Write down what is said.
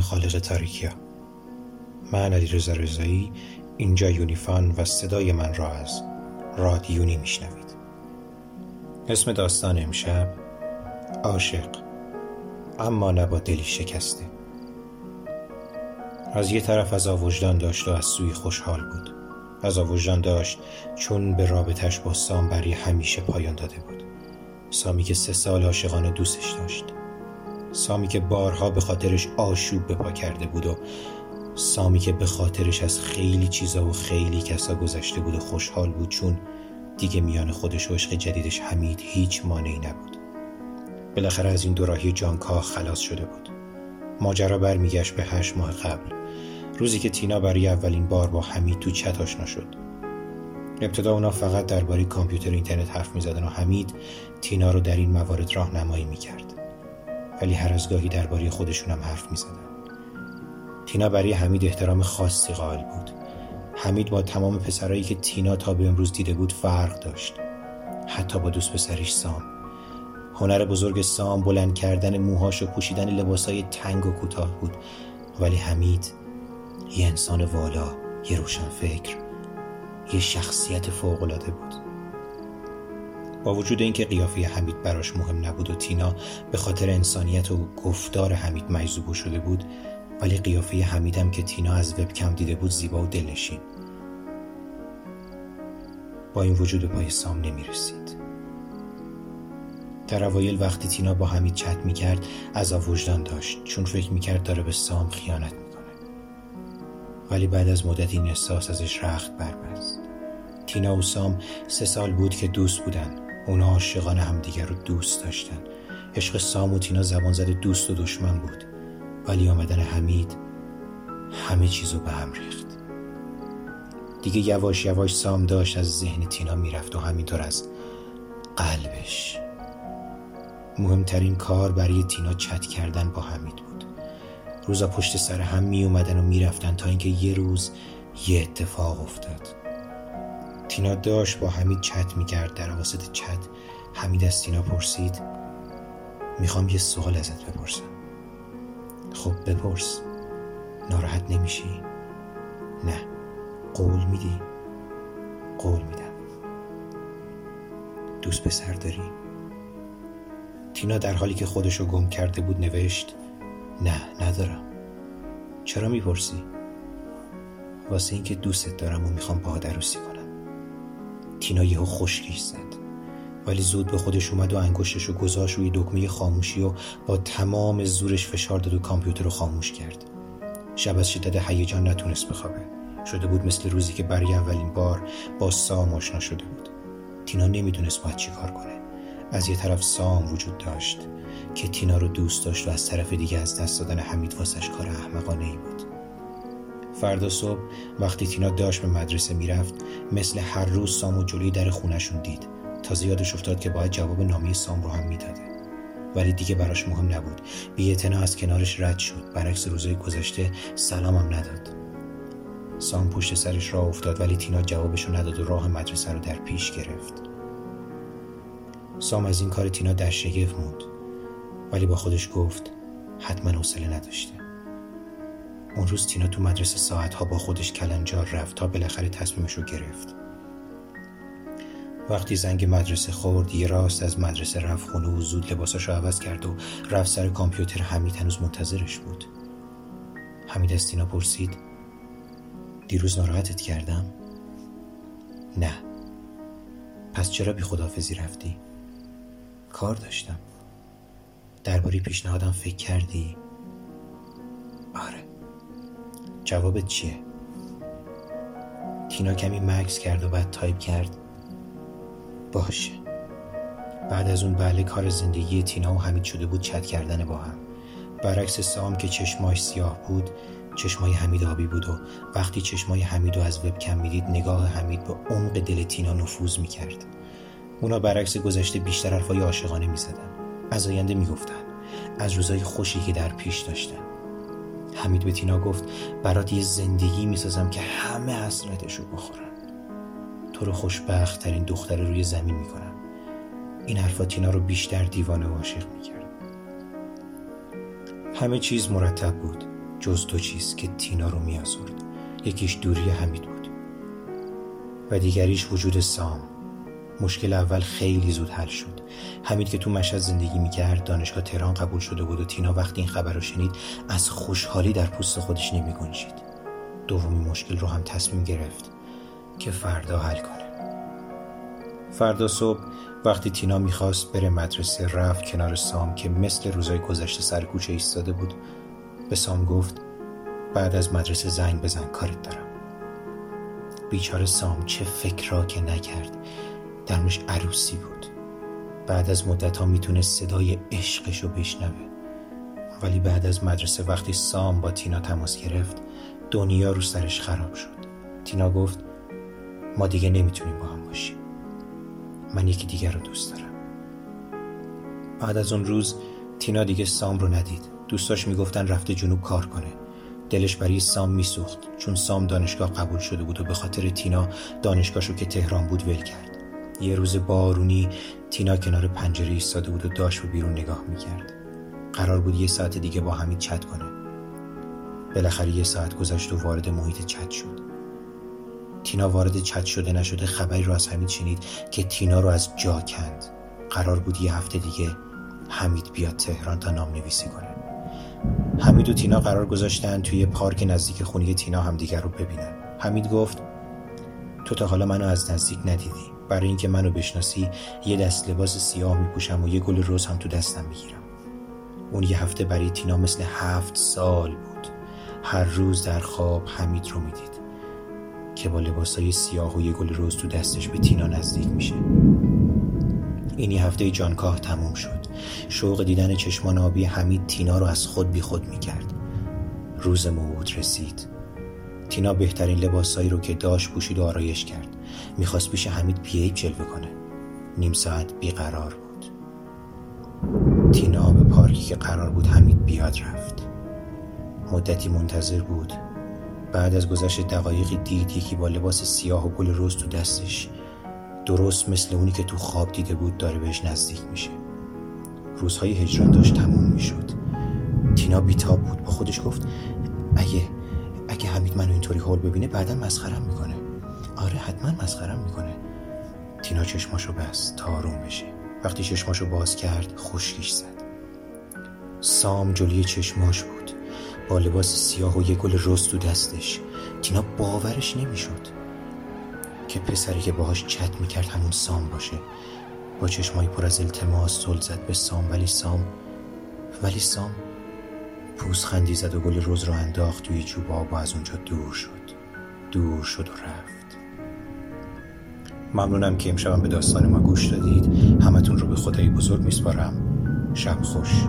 خالق تاریکیا. من علی رضا رضایی اینجا یونیفان و صدای من را از رادیونی میشنوید اسم داستان امشب عاشق اما نه با دلی شکسته. از یه طرف از وجدان داشت و از سوی خوشحال بود. از وجدان داشت چون به رابطش با سام برای همیشه پایان داده بود. سامی که سه سال عاشقانه دوستش داشت. سامی که بارها به خاطرش آشوب به پا کرده بود و سامی که به خاطرش از خیلی چیزا و خیلی کسا گذشته بود و خوشحال بود چون دیگه میان خودش و عشق جدیدش حمید هیچ مانعی نبود. بالاخره از این دوراهی جانکاه خلاص شده بود. ماجرا برمیگشت به هشت ماه قبل. روزی که تینا برای اولین بار با حمید تو چت آشنا شد. ابتدا اونا فقط درباره کامپیوتر اینترنت حرف می‌زدن و حمید تینا رو در این موارد راهنمایی می‌کرد. ولی هر از گاهی درباره خودشون هم حرف می‌زدن. تینا برای حمید احترام خاصی قائل بود. حمید با تمام پسرایی که تینا تا به امروز دیده بود فرق داشت. حتی با دوست پسرش سام. هنر بزرگ سام بلند کردن موهاش و پوشیدن لباسای تنگ و کوتاه بود. ولی حمید یه انسان والا یه روشن فکر یه شخصیت فوقالعاده بود. با وجود اینکه قیافه حمید براش مهم نبود و تینا به خاطر انسانیت و گفتار حمید مجذوب شده بود ولی قیافه حمیدم که تینا از وبکم دیده بود زیبا و دلنشین. با این وجود پای سام نمی رسید در اوایل وقتی تینا با حمید چت می کرد از وجدان داشت چون فکر می کرد داره به سام خیانت می‌کنه. ولی بعد از مدت این احساس ازش رخت بربست. تینا و سام سه سال بود که دوست بودن. اونا عاشقانه همدیگر رو دوست داشتن. عشق سام و تینا زبان زده دوست و دشمن بود. ولی آمدن حمید همه چیزو به هم ریخت. دیگه یواش یواش سام داشت از ذهن تینا می‌رفت و همینطور از قلبش. مهمترین کار برای تینا چت کردن با حمید بود. روزا پشت سر هم می اومدن و می‌رفتن تا اینکه یه روز یه اتفاق افتاد. تینا داشت با حمید چت می‌کرد در واسط چت حمید از تینا پرسید می‌خوام یه سوال ازت بپرسم خب بپرس ناراحت نمیشی؟ نه قول میدی؟ قول میدم دوست پسر داری؟ تینا در حالی که خودشو گم کرده بود نوشت نه ندارم چرا می‌پرسی؟ واسه اینکه دوستت دارم و می‌خوام با عروسی تینا یهو خشکیش زد. ولی زود به خودش اومد و انگشتش رو گذاشت روی دکمه خاموشی و با تمام زورش فشار داد و کامپیوتر رو خاموش کرد. شب از شدت هیجان نتونست بخوابه. شده بود مثل روزی که برای اولین بار با سام آشنا شده بود. تینا نمی‌دونست باید چی کار کنه. از یه طرف سام وجود داشت که تینا رو دوست داشت و از طرف دیگه از دست دادن حمید واسش کار احمقانه ای بود. فردا صبح وقتی تینا داشت به مدرسه می‌رفت مثل هر روز سام و جلوی در خونشون دید. تازه یادش افتاد که باید جواب نامه سام رو هم می‌داده. ولی دیگه براش مهم نبود. بی از کنارش رد شد. برعکس روزای گذشته سلامم نداد. سام پشت سرش راه افتاد ولی تینا جوابشو نداد و راه مدرسه رو در پیش گرفت. سام از این کار تینا در شگفت موند. ولی با خودش گفت حتما حوصله نداشته. اون روز تینا تو مدرسه ساعتها با خودش کلنجار رفت تا بالاخره تصمیمش رو گرفت وقتی زنگ مدرسه خورد یه راست از مدرسه رفت خونه و زود لباساشو عوض کرد و رفت سر کامپیوتر حمید هنوز منتظرش بود حمید از تینا پرسید دیروز ناراحتت کردم؟ نه پس چرا بی خدافظی رفتی؟ کار داشتم درباره پیشنهادم فکر کردی؟ جوابت چیه؟ تینا کمی مکث کرد و بعد تایپ کرد. باشه. بعد از اون بله کار زندگی تینا و حمید شده بود چت کردن با هم. برعکس سام که چشماش سیاه بود چشمای حمید آبی بود و وقتی چشمای حمید رو از وبکم می‌دید نگاه حمید به عمق دل تینا نفوذ می‌کرد. اونا برعکس گذشته بیشتر حرفای عاشقانه می‌زدن. از آینده می‌گفتن. از روزای خوشی که در پیش داشتن. حمید به تینا گفت برات یه زندگی می‌سازم که همه حسرتشو بخورن. تو رو خوشبخت ترین دختر روی زمین می‌کنم. این حرفا تینا رو بیشتر دیوانه و عاشق می‌کرد. همه چیز مرتب بود جز دو چیز که تینا رو میآزرد. یکیش دوری حمید بود و دیگریش وجود سام. مشکل اول خیلی زود حل شد. حمید که تو مشهد زندگی می‌کرد دانشگاه تهران قبول شده بود و تینا وقتی این خبر رو شنید از خوشحالی در پوست خودش نمی گنجید دومی مشکل رو هم تصمیم گرفت که فردا حل کنه. فردا صبح وقتی تینا می‌خواست بره مدرسه رفت کنار سام که مثل روزای گذشته سر کوچه ایستاده بود. به سام گفت بعد از مدرسه زنگ بزن کارت دارم. بیچاره سام چه فکر را که نکرد. درمش عروسی بود. بعد از مدت ها می‌تونه صدای عشقش رو بشنوه. ولی بعد از مدرسه وقتی سام با تینا تماس گرفت دنیا رو سرش خراب شد. تینا گفت ما دیگه نمی‌تونیم با هم باشیم. من یکی دیگر رو دوست دارم. بعد از اون روز تینا دیگه سام رو ندید. دوستاش می‌گفتن رفته جنوب کار کنه. دلش برای سام میسوخت چون سام دانشگاه قبول شده بود و به خاطر تینا دانشگاهشو که تهران بود ول کرد. یه روز بارونی تینا کنار پنجره ایستاده بود و داشت به بیرون نگاه می‌کرد. قرار بود یه ساعت دیگه با همین چت کنه. بالاخره یه ساعت گذشت و وارد محیط چت شد. تینا وارد چت شده نشده خبری رو از حمید شنید که تینا رو از جا کند. قرار بود یه هفته دیگه حمید بیاد تهران تا نام نویسی کنه. حمید و تینا قرار گذاشتن توی پارک نزدیک خونه تینا همدیگر رو ببینن. حمید گفت تو تا حالا منو از نزدیک ندیدی. برای اینکه منو بشناسی یه دست لباس سیاه میپوشم و یه گل روز هم تو دستم می‌گیرم. اون یه هفته برای تینا مثل هفت سال بود. هر روز در خواب حمید رو می‌دید که با لباسای سیاه و یه گل روز تو دستش به تینا نزدیک میشه. این یه هفته جانکاه تموم شد. شوق دیدن چشمان آبی حمید تینا رو از خود بی خود می‌کرد. روز موعود رسید. تینا بهترین لباسایی رو که داشت پوشید و آرایش کرد. می‌خواست پیش حمید بیعیب جلوه کنه. نیم ساعت بیقرار بود. تینا به پارکی که قرار بود حمید بیاد رفت. مدتی منتظر بود. بعد از گذشت دقایقی دید یکی با لباس سیاه و گل روز تو دستش. درست مثل اونی که تو خواب دیده بود داره بهش نزدیک میشه. روزهای هجران داشت تموم می‌شد. تینا بیتاب بود. با خودش گفت اگه اگه حمید منو اینطوری حال ببینه بعدا مسخرم می‌کنه. آره حتما مسخرم می‌کنه. تینا چشماشو بست تا آروم بشه. وقتی چشماشو باز کرد خشکیش زد. سام جلوی چشماش بود. با لباس سیاه و یه گل رست تو دستش. تینا باورش نمی‌شد که پسری که باهاش چت می‌کرد همون سام باشه. با چشمای پر از التماس زل زد به سام. ولی سام ولی سام پوست خندی زد و گل روز رو انداخت توی جوب آب و از اونجا دور شد. دور شد و رفت. ممنونم که امشبم به داستان ما گوش دادید. همتون رو به خدای بزرگ میسپارم. شب خوش.